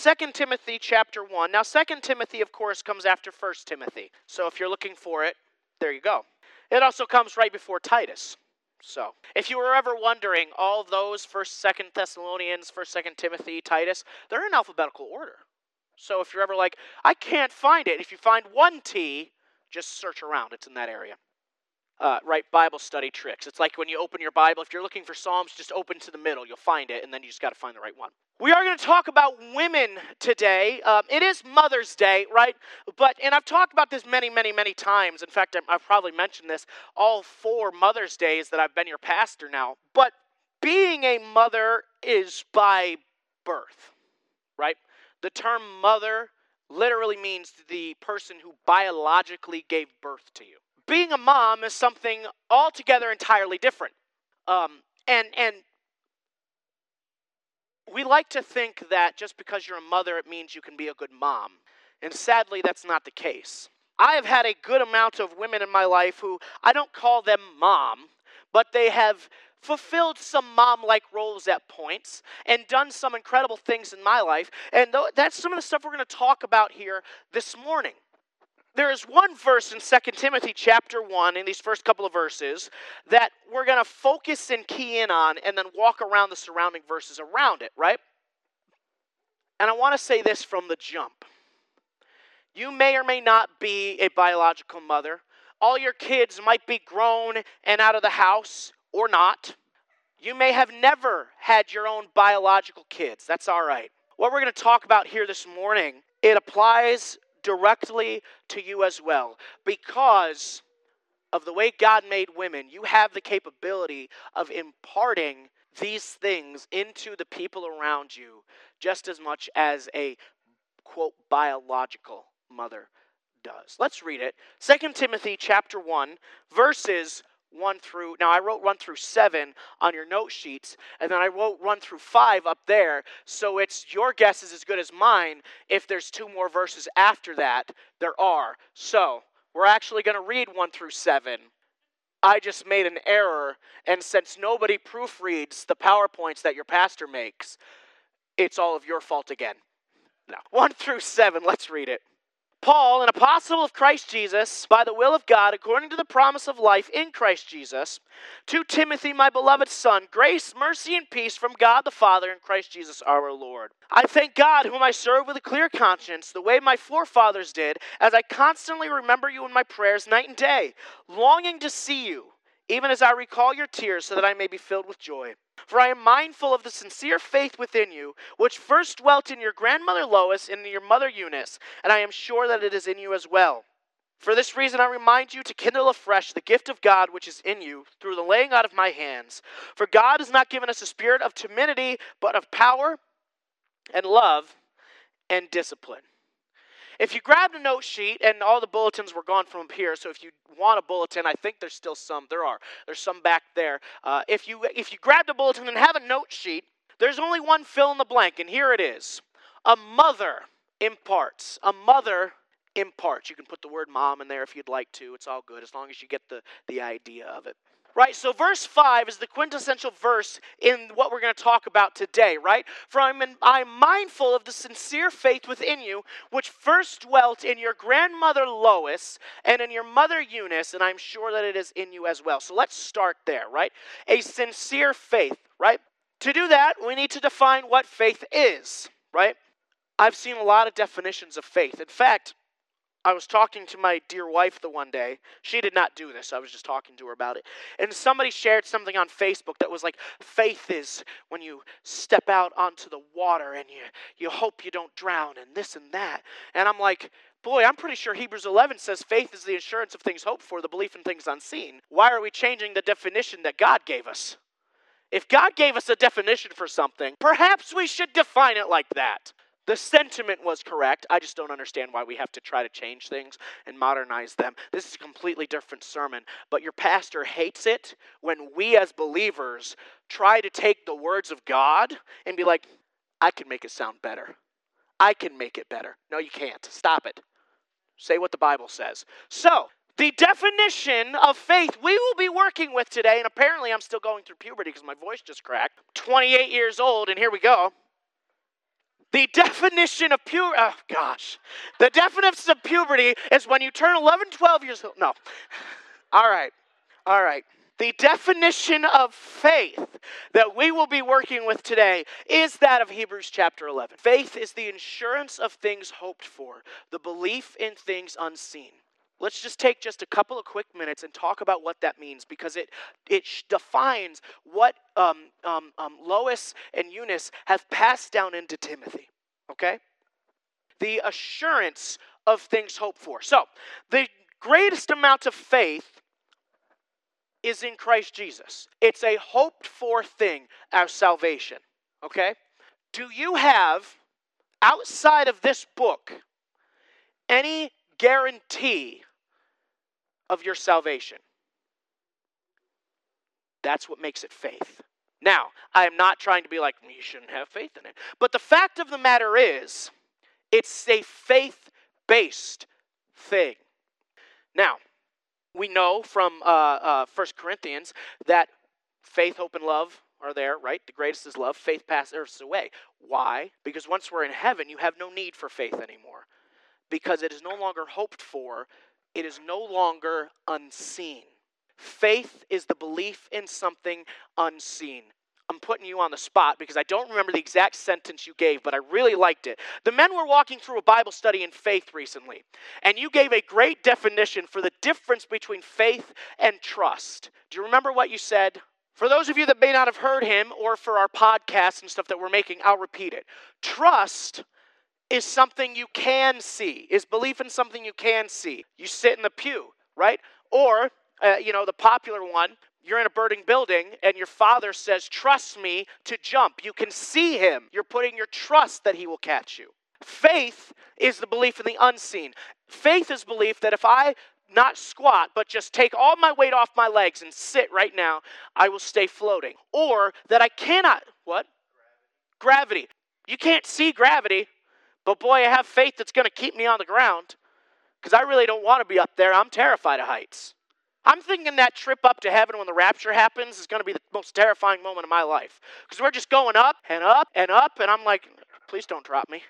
2 Timothy chapter 1. Now 2 Timothy of course comes after 1 Timothy. So if you're looking for it, there you go. It also comes right before Titus. So, if you were ever wondering, all those First, Second Thessalonians, First, Second Timothy, Titus, they're in alphabetical order. So, if you're ever like, I can't find it, if you find one T, just search around. It's in that area uh, right Bible study tricks. It's like when you open your Bible, if you're looking for Psalms, just open to the middle. You'll find it, and then you just got to find the right one. We are going to talk about women today. Um, it is Mother's Day, right? But, and I've talked about this many, many, many times. In fact, I've probably mentioned this all four Mother's Days that I've been your pastor now. But being a mother is by birth, right? The term mother literally means the person who biologically gave birth to you being a mom is something altogether entirely different. Um, and and we like to think that just because you're a mother, it means you can be a good mom. And sadly, that's not the case. I have had a good amount of women in my life who I don't call them mom, but they have fulfilled some mom like roles at points and done some incredible things in my life. And that's some of the stuff we're going to talk about here this morning there is one verse in 2 Timothy chapter 1 in these first couple of verses that we're going to focus and key in on and then walk around the surrounding verses around it, right? And I want to say this from the jump. You may or may not be a biological mother. All your kids might be grown and out of the house or not. You may have never had your own biological kids. That's all right. What we're going to talk about here this morning, it applies directly to you as well. Because of the way God made women, you have the capability of imparting these things into the people around you just as much as a quote biological mother does. Let's read it. 2 Timothy chapter 1 verses 1 through, now I wrote 1 through 7 on your note sheets, and then I wrote 1 through 5 up there. So it's your guess is as good as mine if there's two more verses after that. There are. So we're actually going to read 1 through 7. I just made an error, and since nobody proofreads the PowerPoints that your pastor makes, it's all of your fault again. No. 1 through 7, let's read it. Paul, an apostle of Christ Jesus, by the will of God, according to the promise of life in Christ Jesus, to Timothy, my beloved son, grace, mercy, and peace from God the Father and Christ Jesus our Lord. I thank God, whom I serve with a clear conscience, the way my forefathers did, as I constantly remember you in my prayers night and day, longing to see you, even as I recall your tears, so that I may be filled with joy. For I am mindful of the sincere faith within you, which first dwelt in your grandmother Lois and in your mother Eunice, and I am sure that it is in you as well. For this reason, I remind you to kindle afresh the gift of God which is in you through the laying out of my hands. For God has not given us a spirit of timidity, but of power and love and discipline. If you grabbed a note sheet, and all the bulletins were gone from up here, so if you want a bulletin, I think there's still some. There are. There's some back there. Uh, if you if you grabbed a bulletin and have a note sheet, there's only one fill in the blank, and here it is. A mother imparts. A mother imparts. You can put the word mom in there if you'd like to. It's all good as long as you get the, the idea of it. Right, so verse 5 is the quintessential verse in what we're going to talk about today, right? For I'm, in, I'm mindful of the sincere faith within you, which first dwelt in your grandmother Lois and in your mother Eunice, and I'm sure that it is in you as well. So let's start there, right? A sincere faith, right? To do that, we need to define what faith is, right? I've seen a lot of definitions of faith. In fact, I was talking to my dear wife the one day. She did not do this. I was just talking to her about it. And somebody shared something on Facebook that was like faith is when you step out onto the water and you you hope you don't drown and this and that. And I'm like, boy, I'm pretty sure Hebrews 11 says faith is the assurance of things hoped for, the belief in things unseen. Why are we changing the definition that God gave us? If God gave us a definition for something, perhaps we should define it like that. The sentiment was correct. I just don't understand why we have to try to change things and modernize them. This is a completely different sermon, but your pastor hates it when we as believers try to take the words of God and be like, I can make it sound better. I can make it better. No, you can't. Stop it. Say what the Bible says. So, the definition of faith we will be working with today, and apparently I'm still going through puberty because my voice just cracked. 28 years old, and here we go. The definition of pure, oh gosh. The definition of puberty is when you turn 11, 12 years old. No. All right. All right. The definition of faith that we will be working with today is that of Hebrews chapter 11. Faith is the insurance of things hoped for, the belief in things unseen. Let's just take just a couple of quick minutes and talk about what that means because it, it defines what um, um, um, Lois and Eunice have passed down into Timothy. Okay? The assurance of things hoped for. So, the greatest amount of faith is in Christ Jesus. It's a hoped for thing, our salvation. Okay? Do you have, outside of this book, any guarantee of your salvation? That's what makes it faith. Now, I am not trying to be like, you shouldn't have faith in it. But the fact of the matter is, it's a faith based thing. Now, we know from uh, uh, 1 Corinthians that faith, hope, and love are there, right? The greatest is love. Faith passes away. Why? Because once we're in heaven, you have no need for faith anymore. Because it is no longer hoped for, it is no longer unseen. Faith is the belief in something unseen. I'm putting you on the spot because I don't remember the exact sentence you gave, but I really liked it. The men were walking through a Bible study in faith recently, and you gave a great definition for the difference between faith and trust. Do you remember what you said? For those of you that may not have heard him, or for our podcasts and stuff that we're making, I'll repeat it. Trust is something you can see, is belief in something you can see. You sit in the pew, right? Or, uh, you know, the popular one, you're in a burning building and your father says, Trust me to jump. You can see him. You're putting your trust that he will catch you. Faith is the belief in the unseen. Faith is belief that if I not squat, but just take all my weight off my legs and sit right now, I will stay floating. Or that I cannot, what? Gravity. You can't see gravity, but boy, I have faith that's going to keep me on the ground because I really don't want to be up there. I'm terrified of heights. I'm thinking that trip up to heaven when the rapture happens is going to be the most terrifying moment of my life. Because we're just going up and up and up, and I'm like, please don't drop me.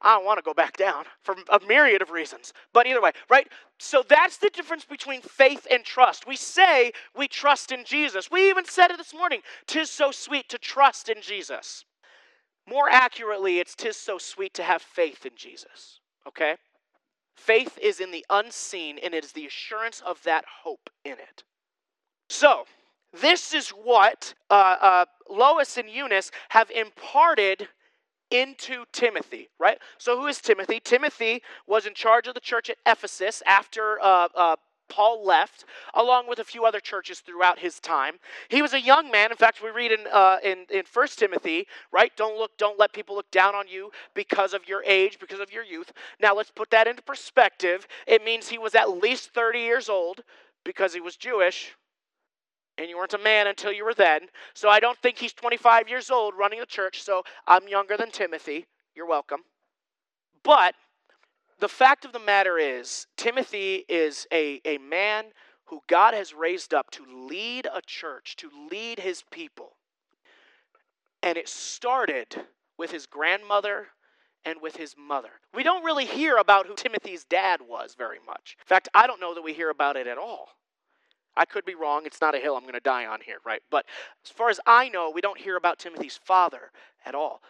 I don't want to go back down for a myriad of reasons. But either way, right? So that's the difference between faith and trust. We say we trust in Jesus. We even said it this morning. Tis so sweet to trust in Jesus. More accurately, it's tis so sweet to have faith in Jesus. Okay? Faith is in the unseen, and it is the assurance of that hope in it. So, this is what uh, uh, Lois and Eunice have imparted into Timothy, right? So, who is Timothy? Timothy was in charge of the church at Ephesus after uh, uh Paul left, along with a few other churches throughout his time. He was a young man. In fact, we read in, uh, in, in 1 Timothy, right? Don't look, don't let people look down on you because of your age, because of your youth. Now, let's put that into perspective. It means he was at least 30 years old because he was Jewish, and you weren't a man until you were then. So I don't think he's 25 years old running the church, so I'm younger than Timothy. You're welcome. But the fact of the matter is, Timothy is a, a man who God has raised up to lead a church, to lead his people. And it started with his grandmother and with his mother. We don't really hear about who Timothy's dad was very much. In fact, I don't know that we hear about it at all. I could be wrong. It's not a hill I'm going to die on here, right? But as far as I know, we don't hear about Timothy's father at all.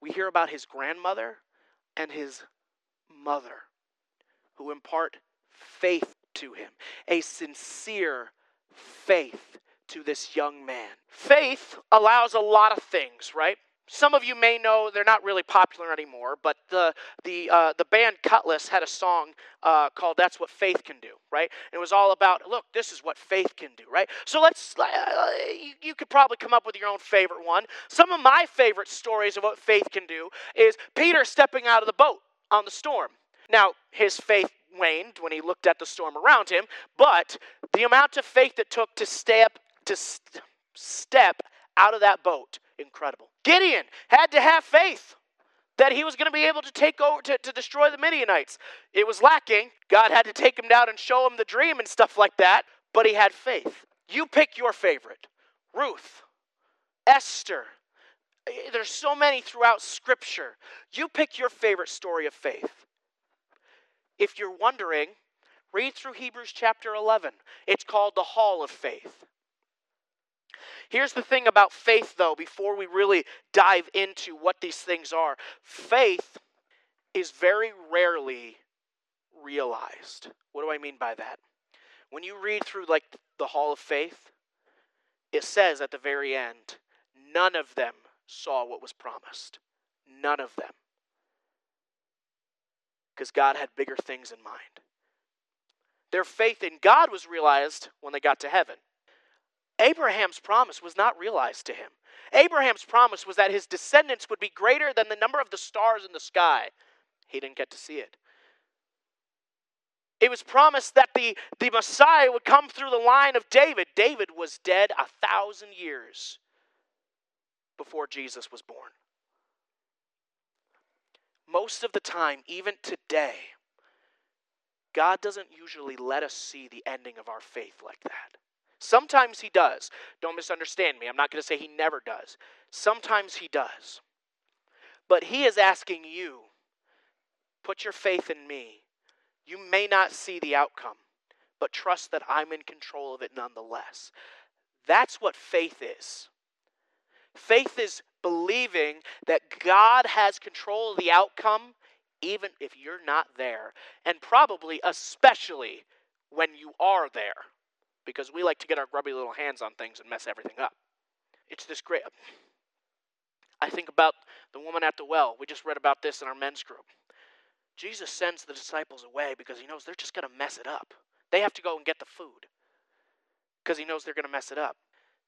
We hear about his grandmother and his mother who impart faith to him, a sincere faith to this young man. Faith allows a lot of things, right? Some of you may know they're not really popular anymore, but the the uh, the band Kutless had a song uh, called "That's What Faith Can Do," right? And it was all about, look, this is what faith can do, right? So let's uh, you, you could probably come up with your own favorite one. Some of my favorite stories of what faith can do is Peter stepping out of the boat on the storm. Now, his faith waned when he looked at the storm around him, but the amount of faith it took to step to st- step out of that boat, incredible. Gideon had to have faith that he was going to be able to take over to, to destroy the Midianites. It was lacking. God had to take him down and show him the dream and stuff like that, but he had faith. You pick your favorite. Ruth, Esther, there's so many throughout Scripture. You pick your favorite story of faith. If you're wondering, read through Hebrews chapter 11. It's called the Hall of Faith. Here's the thing about faith, though, before we really dive into what these things are faith is very rarely realized. What do I mean by that? When you read through, like, the Hall of Faith, it says at the very end, none of them saw what was promised. None of them. Because God had bigger things in mind. Their faith in God was realized when they got to heaven. Abraham's promise was not realized to him. Abraham's promise was that his descendants would be greater than the number of the stars in the sky. He didn't get to see it. It was promised that the, the Messiah would come through the line of David. David was dead a thousand years before Jesus was born. Most of the time, even today, God doesn't usually let us see the ending of our faith like that. Sometimes He does. Don't misunderstand me. I'm not going to say He never does. Sometimes He does. But He is asking you put your faith in me. You may not see the outcome, but trust that I'm in control of it nonetheless. That's what faith is. Faith is believing that God has control of the outcome, even if you're not there, and probably especially when you are there, because we like to get our grubby little hands on things and mess everything up. It's this great. I think about the woman at the well. We just read about this in our men's group. Jesus sends the disciples away because he knows they're just going to mess it up. They have to go and get the food because he knows they're going to mess it up.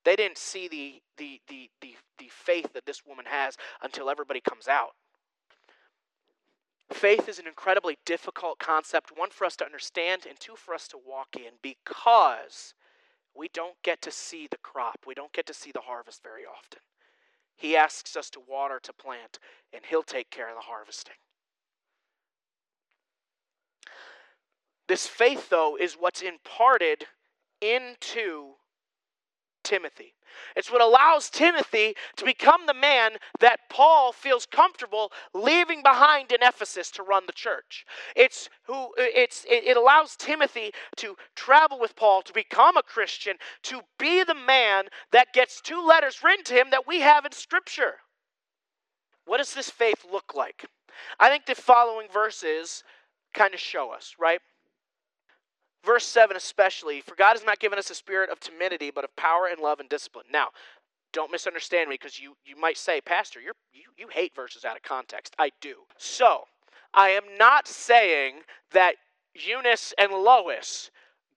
They didn't see the, the, the, the, the faith that this woman has until everybody comes out. Faith is an incredibly difficult concept, one for us to understand and two for us to walk in because we don't get to see the crop. We don't get to see the harvest very often. He asks us to water, to plant, and He'll take care of the harvesting. This faith, though, is what's imparted into Timothy. It's what allows Timothy to become the man that Paul feels comfortable leaving behind in Ephesus to run the church. It's who it's it allows Timothy to travel with Paul to become a Christian, to be the man that gets two letters written to him that we have in scripture. What does this faith look like? I think the following verses kind of show us, right? Verse 7 especially, for God has not given us a spirit of timidity, but of power and love and discipline. Now, don't misunderstand me because you, you might say, Pastor, you, you hate verses out of context. I do. So, I am not saying that Eunice and Lois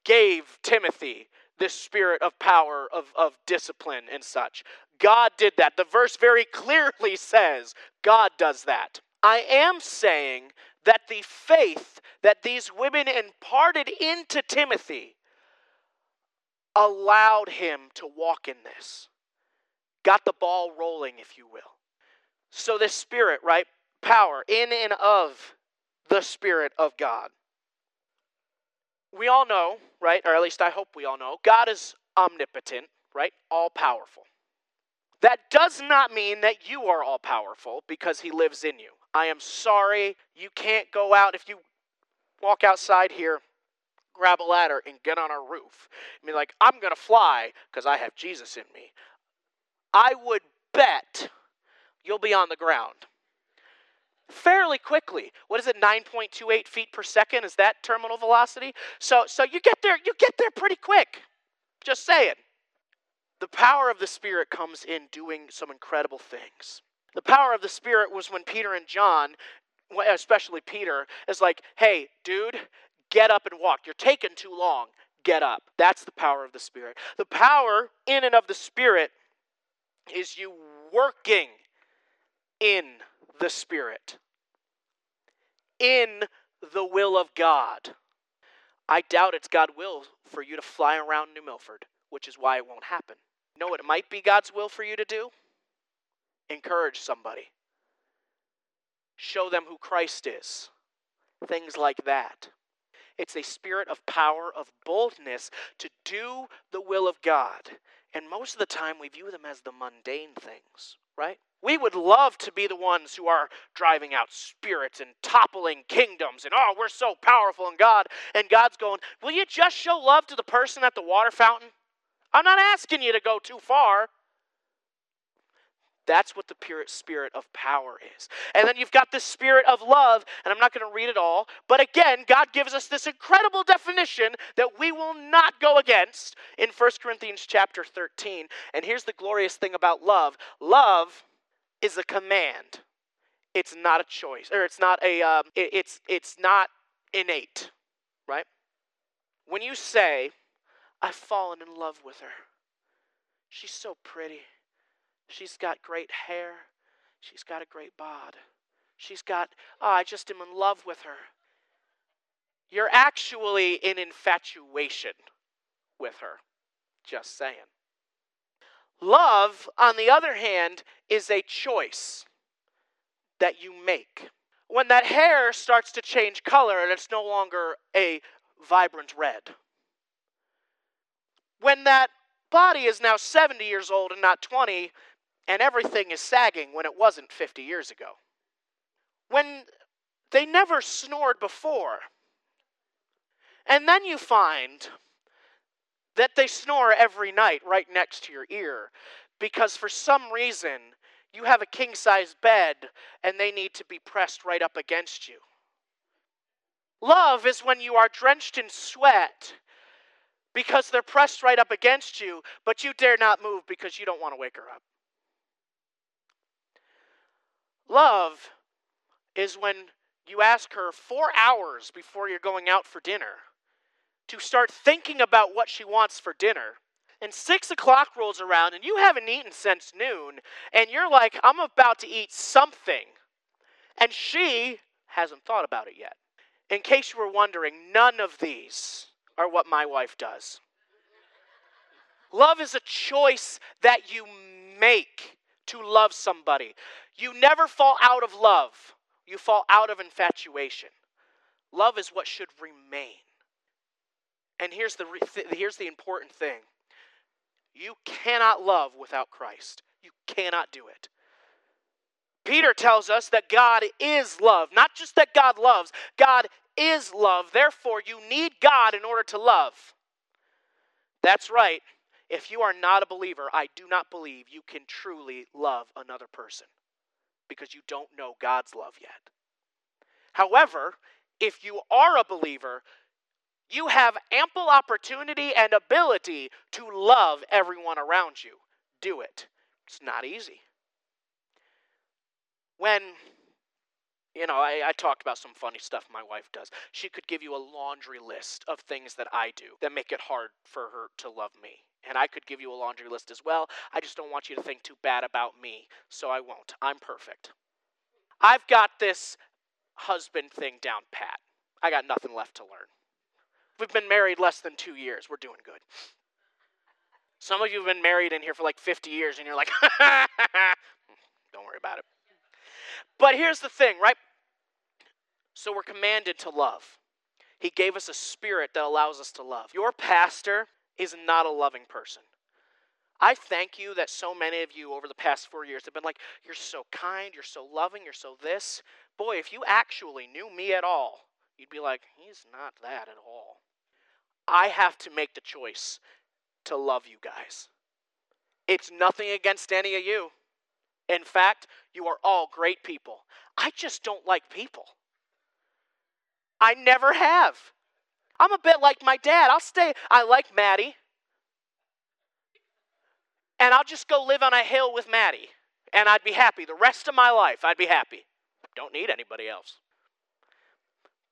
gave Timothy this spirit of power, of, of discipline, and such. God did that. The verse very clearly says God does that. I am saying that the faith that these women imparted into Timothy allowed him to walk in this. Got the ball rolling, if you will. So, this spirit, right? Power in and of the Spirit of God. We all know, right? Or at least I hope we all know, God is omnipotent, right? All powerful. That does not mean that you are all powerful because he lives in you. I am sorry, you can't go out if you walk outside here, grab a ladder, and get on our roof. I mean, like, I'm going to fly because I have Jesus in me. I would bet you'll be on the ground fairly quickly. What is it? 9.28 feet per second is that terminal velocity? So so you get there you get there pretty quick. Just saying. The power of the spirit comes in doing some incredible things. The power of the Spirit was when Peter and John, especially Peter, is like, hey, dude, get up and walk. You're taking too long. Get up. That's the power of the Spirit. The power in and of the Spirit is you working in the Spirit, in the will of God. I doubt it's God's will for you to fly around New Milford, which is why it won't happen. You know what it might be God's will for you to do? Encourage somebody, show them who Christ is, things like that. It's a spirit of power, of boldness to do the will of God. And most of the time, we view them as the mundane things, right? We would love to be the ones who are driving out spirits and toppling kingdoms and, oh, we're so powerful in God. And God's going, will you just show love to the person at the water fountain? I'm not asking you to go too far. That's what the pure spirit of power is. And then you've got the spirit of love, and I'm not going to read it all, but again, God gives us this incredible definition that we will not go against in 1 Corinthians chapter 13. And here's the glorious thing about love love is a command, it's not a choice, or it's not a, um, it, it's, it's not innate, right? When you say, I've fallen in love with her, she's so pretty She's got great hair. She's got a great bod. She's got, oh, I just am in love with her. You're actually in infatuation with her. Just saying. Love, on the other hand, is a choice that you make. When that hair starts to change color and it's no longer a vibrant red. When that body is now 70 years old and not 20, and everything is sagging when it wasn't 50 years ago. When they never snored before. And then you find that they snore every night right next to your ear because for some reason you have a king size bed and they need to be pressed right up against you. Love is when you are drenched in sweat because they're pressed right up against you, but you dare not move because you don't want to wake her up. Love is when you ask her four hours before you're going out for dinner to start thinking about what she wants for dinner. And six o'clock rolls around and you haven't eaten since noon, and you're like, I'm about to eat something. And she hasn't thought about it yet. In case you were wondering, none of these are what my wife does. Love is a choice that you make to love somebody. You never fall out of love, you fall out of infatuation. Love is what should remain. And here's the, here's the important thing you cannot love without Christ. You cannot do it. Peter tells us that God is love. Not just that God loves, God is love. Therefore, you need God in order to love. That's right. If you are not a believer, I do not believe you can truly love another person because you don't know God's love yet. However, if you are a believer, you have ample opportunity and ability to love everyone around you. Do it. It's not easy. When you know, I, I, talked about some funny stuff my wife does. She could give you a laundry list of things that I do that make it hard for her to love me. And I could give you a laundry list as well. I just don't want you to think too bad about me, so I won't. I'm perfect. I've got this husband thing down pat. I got nothing left to learn. We've been married less than two years. We're doing good. Some of you have been married in here for like 50 years, and you're like, don't worry about it. But here's the thing, right? So we're commanded to love. He gave us a spirit that allows us to love. Your pastor is not a loving person. I thank you that so many of you over the past four years have been like, you're so kind, you're so loving, you're so this. Boy, if you actually knew me at all, you'd be like, he's not that at all. I have to make the choice to love you guys. It's nothing against any of you. In fact, you are all great people. I just don't like people. I never have. I'm a bit like my dad. I'll stay, I like Maddie. And I'll just go live on a hill with Maddie. And I'd be happy. The rest of my life, I'd be happy. Don't need anybody else.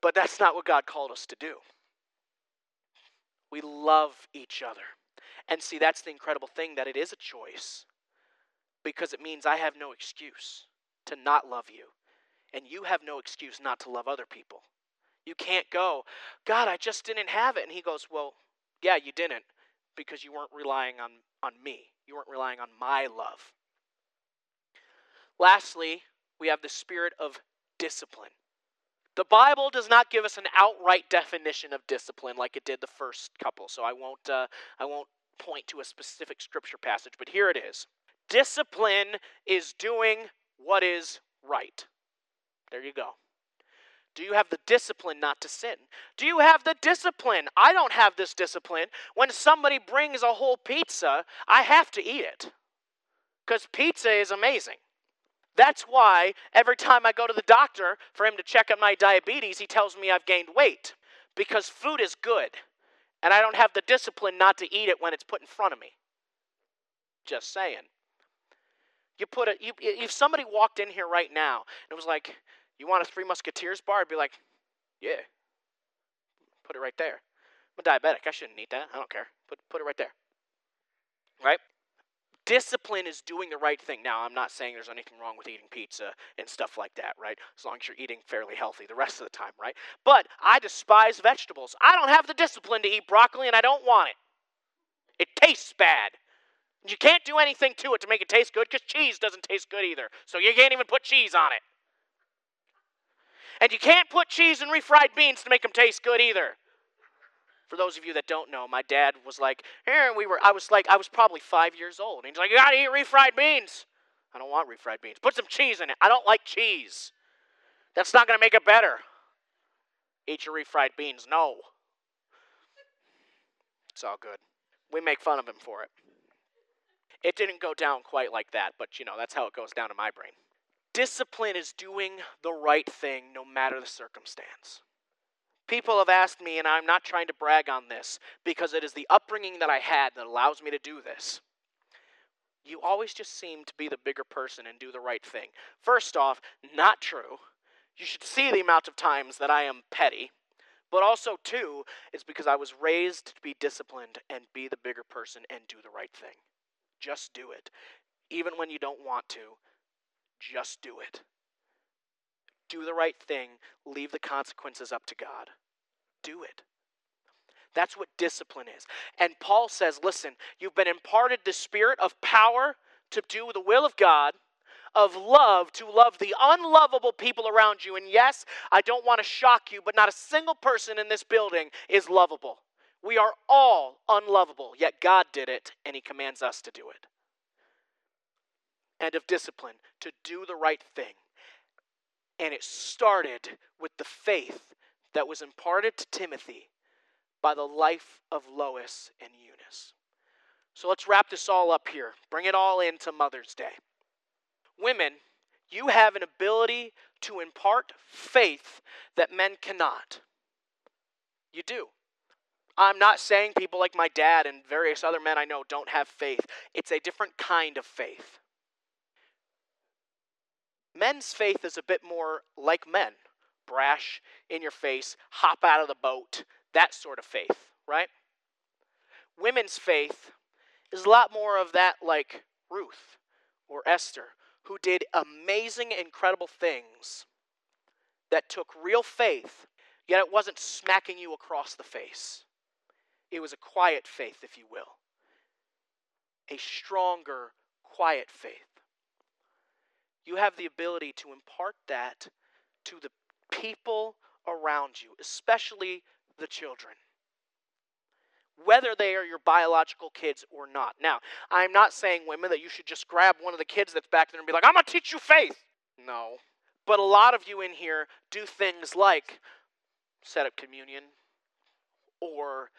But that's not what God called us to do. We love each other. And see, that's the incredible thing that it is a choice because it means I have no excuse to not love you. And you have no excuse not to love other people. You can't go, God, I just didn't have it. And he goes, Well, yeah, you didn't because you weren't relying on, on me. You weren't relying on my love. Lastly, we have the spirit of discipline. The Bible does not give us an outright definition of discipline like it did the first couple, so I won't, uh, I won't point to a specific scripture passage, but here it is Discipline is doing what is right. There you go. Do you have the discipline not to sin? Do you have the discipline? I don't have this discipline. When somebody brings a whole pizza, I have to eat it because pizza is amazing. That's why every time I go to the doctor for him to check on my diabetes, he tells me I've gained weight because food is good and I don't have the discipline not to eat it when it's put in front of me. Just saying. You put it, you, if somebody walked in here right now and it was like, you want a Three Musketeers bar? I'd be like, yeah. Put it right there. I'm a diabetic. I shouldn't eat that. I don't care. Put, put it right there. Right? Discipline is doing the right thing. Now, I'm not saying there's anything wrong with eating pizza and stuff like that, right? As long as you're eating fairly healthy the rest of the time, right? But I despise vegetables. I don't have the discipline to eat broccoli and I don't want it. It tastes bad. You can't do anything to it to make it taste good because cheese doesn't taste good either. So you can't even put cheese on it. And you can't put cheese in refried beans to make them taste good either. For those of you that don't know, my dad was like, here we were, I was like, I was probably five years old. And he's like, you gotta eat refried beans. I don't want refried beans. Put some cheese in it. I don't like cheese. That's not gonna make it better. Eat your refried beans. No. It's all good. We make fun of him for it. It didn't go down quite like that, but you know, that's how it goes down in my brain. Discipline is doing the right thing no matter the circumstance. People have asked me, and I'm not trying to brag on this because it is the upbringing that I had that allows me to do this. You always just seem to be the bigger person and do the right thing. First off, not true. You should see the amount of times that I am petty. But also, too, it's because I was raised to be disciplined and be the bigger person and do the right thing. Just do it. Even when you don't want to, just do it. Do the right thing, leave the consequences up to God. Do it. That's what discipline is. And Paul says, listen, you've been imparted the spirit of power to do the will of God, of love to love the unlovable people around you. And yes, I don't want to shock you, but not a single person in this building is lovable. We are all unlovable, yet God did it, and He commands us to do it. And of discipline, to do the right thing. And it started with the faith that was imparted to Timothy by the life of Lois and Eunice. So let's wrap this all up here. Bring it all into Mother's Day. Women, you have an ability to impart faith that men cannot. You do. I'm not saying people like my dad and various other men I know don't have faith. It's a different kind of faith. Men's faith is a bit more like men brash, in your face, hop out of the boat, that sort of faith, right? Women's faith is a lot more of that like Ruth or Esther, who did amazing, incredible things that took real faith, yet it wasn't smacking you across the face. It was a quiet faith, if you will. A stronger, quiet faith. You have the ability to impart that to the people around you, especially the children. Whether they are your biological kids or not. Now, I'm not saying, women, that you should just grab one of the kids that's back there and be like, I'm going to teach you faith. No. But a lot of you in here do things like set up communion or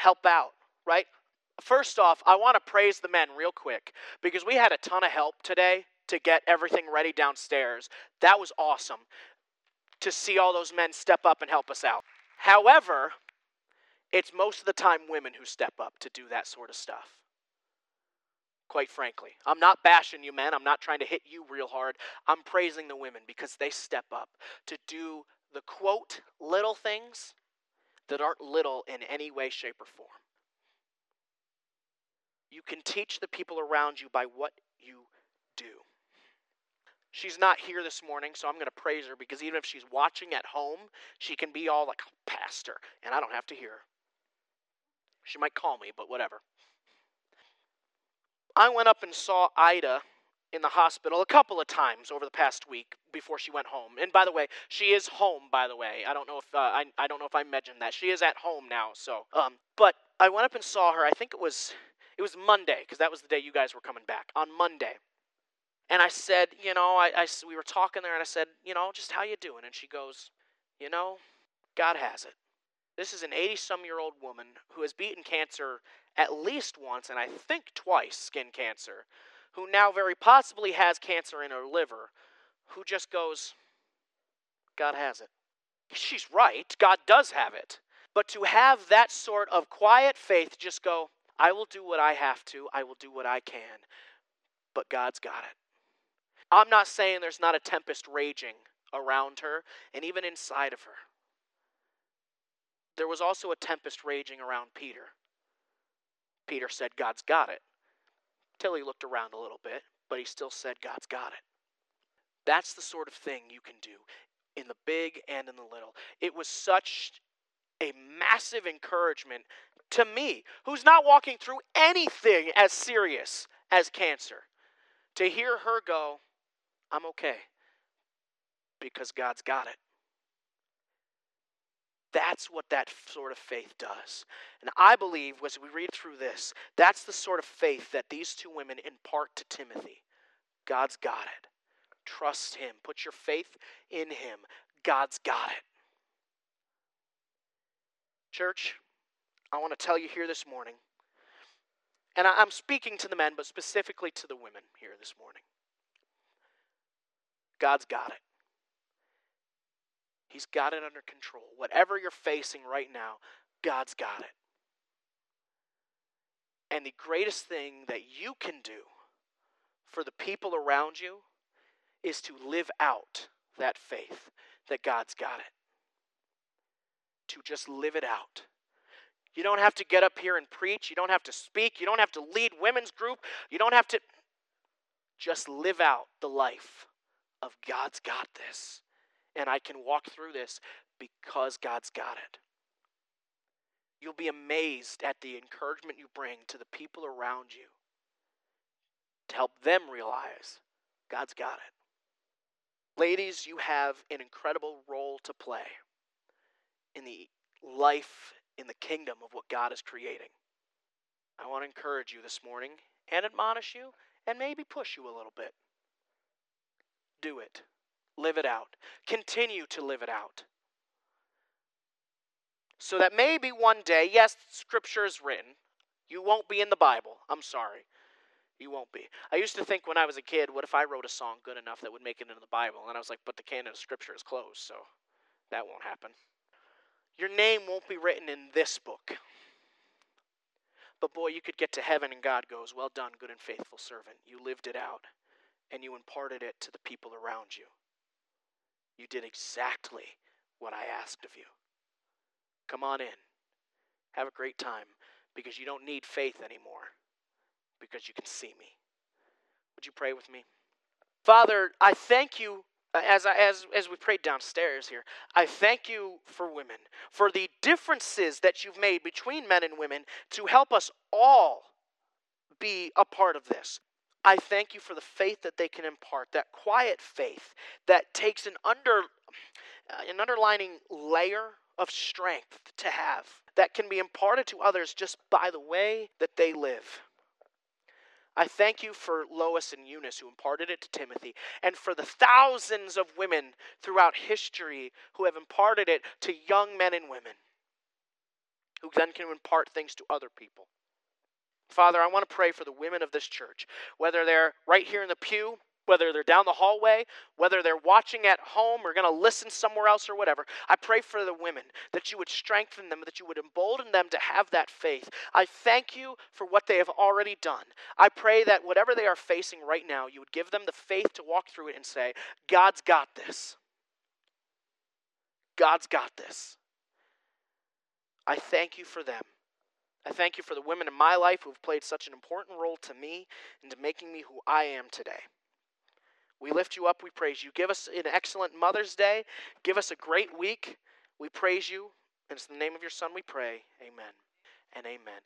help out, right? First off, I want to praise the men real quick because we had a ton of help today to get everything ready downstairs. That was awesome to see all those men step up and help us out. However, it's most of the time women who step up to do that sort of stuff. Quite frankly, I'm not bashing you men. I'm not trying to hit you real hard. I'm praising the women because they step up to do the quote little things that aren't little in any way, shape, or form. You can teach the people around you by what you do. She's not here this morning, so I'm going to praise her because even if she's watching at home, she can be all like, oh, Pastor, and I don't have to hear her. She might call me, but whatever. I went up and saw Ida in the hospital a couple of times over the past week before she went home. And by the way, she is home. By the way, I don't know if uh, I I don't know if I mentioned that she is at home now. So, um, but I went up and saw her. I think it was It was Monday, because that was the day you guys were coming back. On Monday. And I said, you know, I, I, we were talking there, and I said, you know, just how you doing? And she goes, you know, God has it. This is an 80 some year old woman who has beaten cancer at least once, and I think twice, skin cancer, who now very possibly has cancer in her liver, who just goes, God has it. She's right, God does have it. But to have that sort of quiet faith, just go, I will do what I have to, I will do what I can, but God's got it. I'm not saying there's not a tempest raging around her and even inside of her. There was also a tempest raging around Peter. Peter said, God's got it. Till he looked around a little bit, but he still said, God's got it. That's the sort of thing you can do in the big and in the little. It was such a massive encouragement to me, who's not walking through anything as serious as cancer, to hear her go, I'm okay because God's got it. That's what that sort of faith does. And I believe, as we read through this, that's the sort of faith that these two women impart to Timothy. God's got it. Trust Him. Put your faith in Him. God's got it. Church, I want to tell you here this morning, and I'm speaking to the men, but specifically to the women here this morning. God's got it. He's got it under control. Whatever you're facing right now, God's got it. And the greatest thing that you can do for the people around you is to live out that faith that God's got it. To just live it out. You don't have to get up here and preach. You don't have to speak. You don't have to lead women's group. You don't have to just live out the life of God's got this. And I can walk through this because God's got it. You'll be amazed at the encouragement you bring to the people around you to help them realize God's got it. Ladies, you have an incredible role to play in the life, in the kingdom of what God is creating. I want to encourage you this morning and admonish you and maybe push you a little bit do it. Live it out. Continue to live it out. So that maybe one day, yes, scripture is written. You won't be in the Bible. I'm sorry. You won't be. I used to think when I was a kid, what if I wrote a song good enough that would make it into the Bible? And I was like, but the canon of scripture is closed, so that won't happen. Your name won't be written in this book. But boy, you could get to heaven and God goes, Well done, good and faithful servant. You lived it out and you imparted it to the people around you. You did exactly what I asked of you. Come on in. Have a great time because you don't need faith anymore because you can see me. Would you pray with me? Father, I thank you uh, as, I, as, as we prayed downstairs here, I thank you for women, for the differences that you've made between men and women to help us all be a part of this. I thank you for the faith that they can impart, that quiet faith that takes an under uh, an underlining layer of strength to have that can be imparted to others just by the way that they live. I thank you for Lois and Eunice who imparted it to Timothy, and for the thousands of women throughout history who have imparted it to young men and women who then can impart things to other people. Father, I want to pray for the women of this church, whether they're right here in the pew, whether they're down the hallway, whether they're watching at home or going to listen somewhere else or whatever. I pray for the women that you would strengthen them, that you would embolden them to have that faith. I thank you for what they have already done. I pray that whatever they are facing right now, you would give them the faith to walk through it and say, God's got this. God's got this. I thank you for them. I thank you for the women in my life who have played such an important role to me and to making me who I am today. We lift you up. We praise you. Give us an excellent Mother's Day. Give us a great week. We praise you. And it's in the name of your Son we pray. Amen and amen.